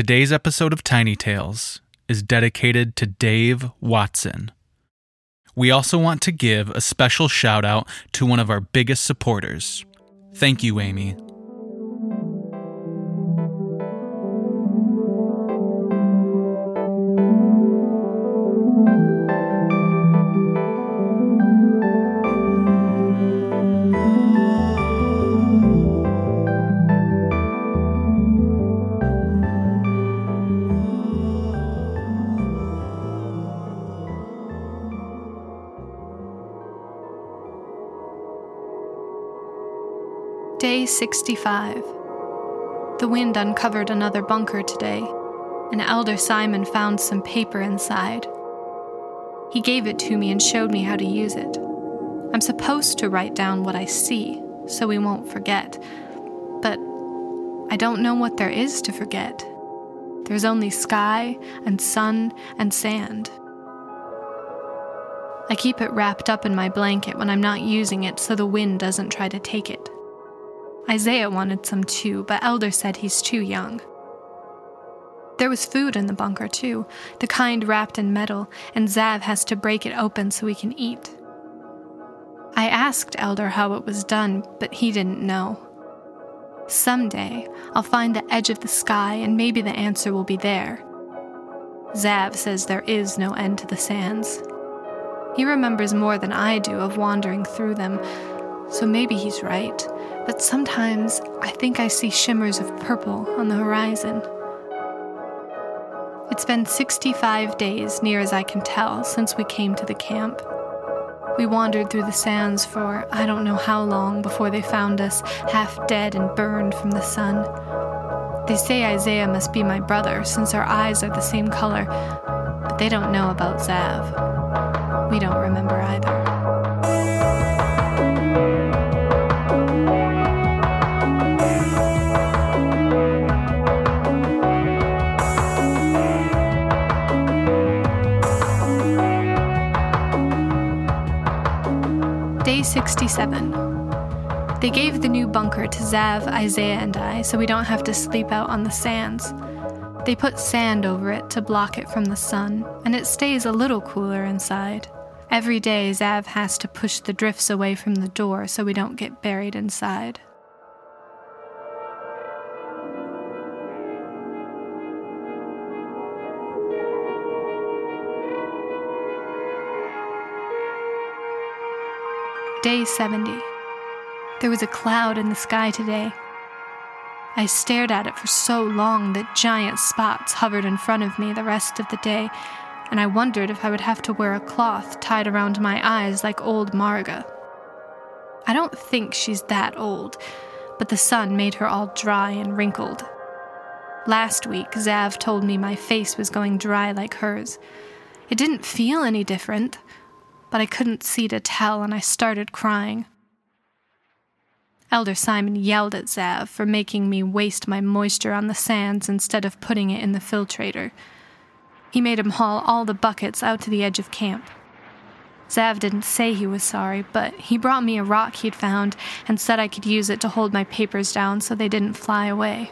Today's episode of Tiny Tales is dedicated to Dave Watson. We also want to give a special shout out to one of our biggest supporters. Thank you, Amy. Day 65. The wind uncovered another bunker today, and Elder Simon found some paper inside. He gave it to me and showed me how to use it. I'm supposed to write down what I see so we won't forget, but I don't know what there is to forget. There's only sky and sun and sand. I keep it wrapped up in my blanket when I'm not using it so the wind doesn't try to take it. Isaiah wanted some too, but Elder said he's too young. There was food in the bunker too, the kind wrapped in metal, and Zav has to break it open so we can eat. I asked Elder how it was done, but he didn't know. Someday, I'll find the edge of the sky and maybe the answer will be there. Zav says there is no end to the sands. He remembers more than I do of wandering through them, so maybe he's right but sometimes I think I see shimmers of purple on the horizon. It's been 65 days, near as I can tell, since we came to the camp. We wandered through the sands for I don't know how long before they found us, half dead and burned from the sun. They say Isaiah must be my brother, since our eyes are the same color, but they don't know about Zav. We don't remember either. Day 67. They gave the new bunker to Zav, Isaiah, and I so we don't have to sleep out on the sands. They put sand over it to block it from the sun, and it stays a little cooler inside. Every day, Zav has to push the drifts away from the door so we don't get buried inside. Day 70. There was a cloud in the sky today. I stared at it for so long that giant spots hovered in front of me the rest of the day, and I wondered if I would have to wear a cloth tied around my eyes like old Marga. I don't think she's that old, but the sun made her all dry and wrinkled. Last week, Zav told me my face was going dry like hers. It didn't feel any different but I couldn't see to tell, and I started crying. Elder Simon yelled at Zav for making me waste my moisture on the sands instead of putting it in the filtrator. He made him haul all the buckets out to the edge of camp. Zav didn't say he was sorry, but he brought me a rock he'd found and said I could use it to hold my papers down so they didn't fly away.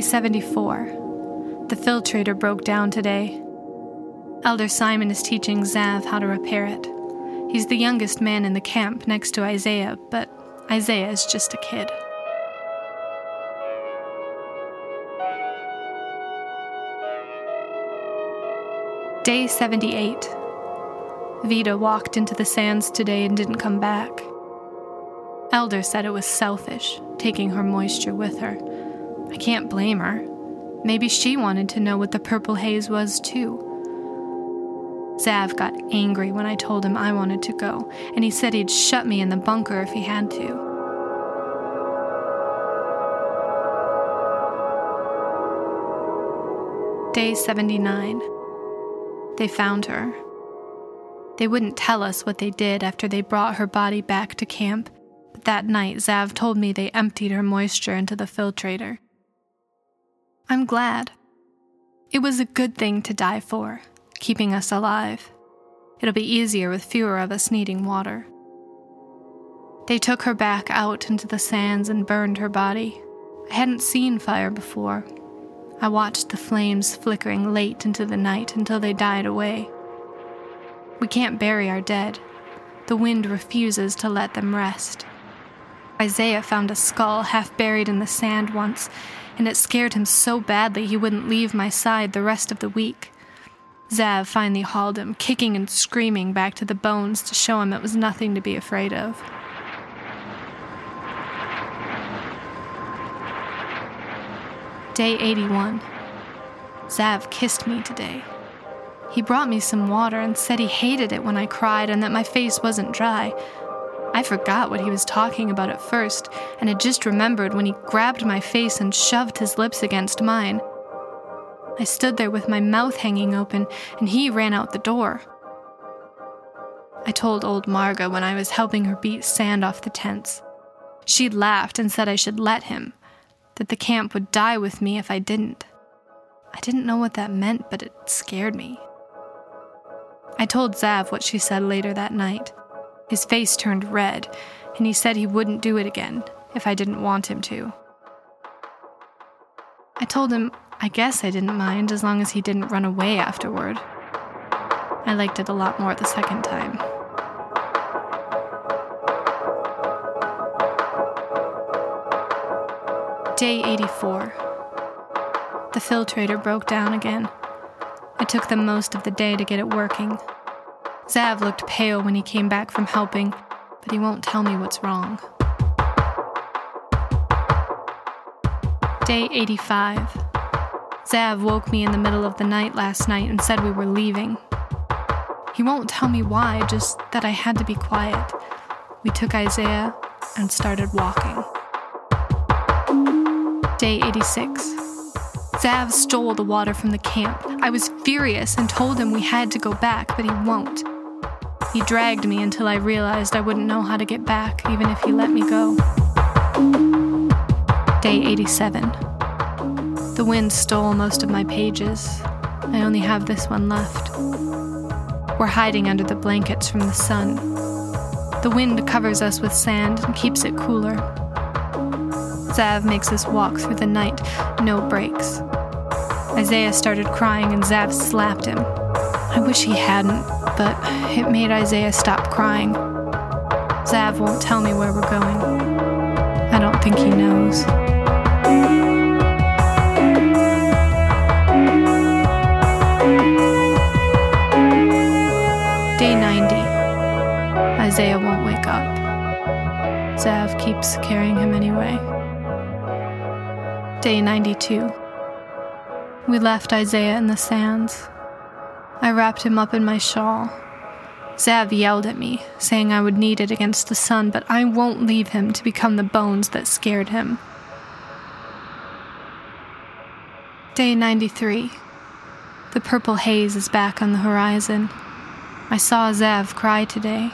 Day 74. The filtrator broke down today. Elder Simon is teaching Zav how to repair it. He's the youngest man in the camp next to Isaiah, but Isaiah is just a kid. Day 78. Vida walked into the sands today and didn't come back. Elder said it was selfish, taking her moisture with her I can't blame her. Maybe she wanted to know what the purple haze was, too. Zav got angry when I told him I wanted to go, and he said he'd shut me in the bunker if he had to. Day 79. They found her. They wouldn't tell us what they did after they brought her body back to camp, but that night Zav told me they emptied her moisture into the filtrator. I'm glad. It was a good thing to die for, keeping us alive. It'll be easier with fewer of us needing water. They took her back out into the sands and burned her body. I hadn't seen fire before. I watched the flames flickering late into the night until they died away. We can't bury our dead. The wind refuses to let them rest. Isaiah found a skull half buried in the sand once, and it scared him so badly he wouldn't leave my side the rest of the week. Zav finally hauled him, kicking and screaming, back to the bones to show him it was nothing to be afraid of. Day 81. Zav kissed me today. He brought me some water and said he hated it when I cried and that my face wasn't dry. I forgot what he was talking about at first, and had just remembered when he grabbed my face and shoved his lips against mine. I stood there with my mouth hanging open, and he ran out the door. I told old Marga when I was helping her beat sand off the tents. She laughed and said I should let him that the camp would die with me if I didn't. I didn't know what that meant, but it scared me. I told Zav what she said later that night. His face turned red, and he said he wouldn't do it again if I didn't want him to. I told him I guess I didn't mind as long as he didn't run away afterward. I liked it a lot more the second time. Day 84. The filtrator broke down again. It took them most of the day to get it working. Zav looked pale when he came back from helping, but he won't tell me what's wrong. Day 85. Zav woke me in the middle of the night last night and said we were leaving. He won't tell me why, just that I had to be quiet. We took Isaiah and started walking. Day 86. Zav stole the water from the camp. I was furious and told him we had to go back, but he won't. He dragged me until I realized I wouldn't know how to get back, even if he let me go. Day 87. The wind stole most of my pages. I only have this one left. We're hiding under the blankets from the sun. The wind covers us with sand and keeps it cooler. Zav makes us walk through the night, no breaks. Isaiah started crying and Zav slapped him. I wish he hadn't, but it made Isaiah stop crying. Zav won't tell me where we're going. I don't think he knows. Day 90. Isaiah won't wake up. Zav keeps carrying him anyway. Day 92. We left Isaiah in the sands. I wrapped him up in my shawl. Zav yelled at me, saying I would need it against the sun, but I won't leave him to become the bones that scared him. Day 93. The purple haze is back on the horizon. I saw Zev cry today.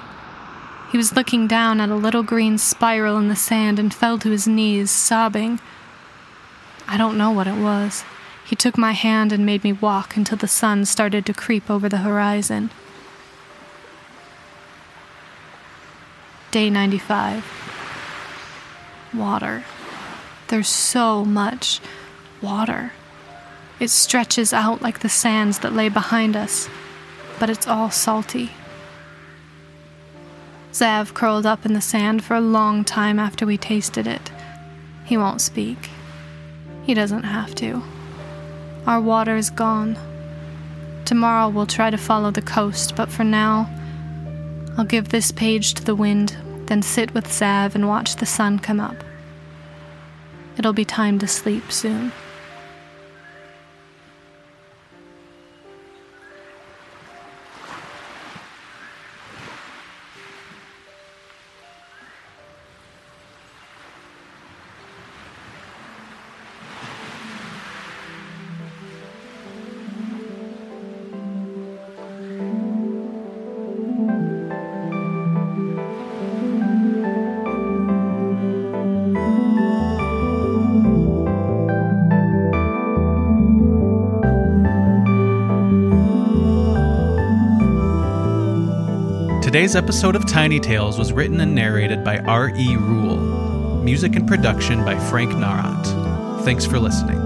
He was looking down at a little green spiral in the sand and fell to his knees, sobbing. I don't know what it was. He took my hand and made me walk until the sun started to creep over the horizon. Day 95. Water. There's so much water. It stretches out like the sands that lay behind us, but it's all salty. Zav curled up in the sand for a long time after we tasted it. He won't speak. He doesn't have to. Our water is gone. Tomorrow we'll try to follow the coast, but for now, I'll give this page to the wind, then sit with Zav and watch the sun come up. It'll be time to sleep soon. Today's episode of Tiny Tales was written and narrated by R.E. Rule. Music and production by Frank Narat. Thanks for listening.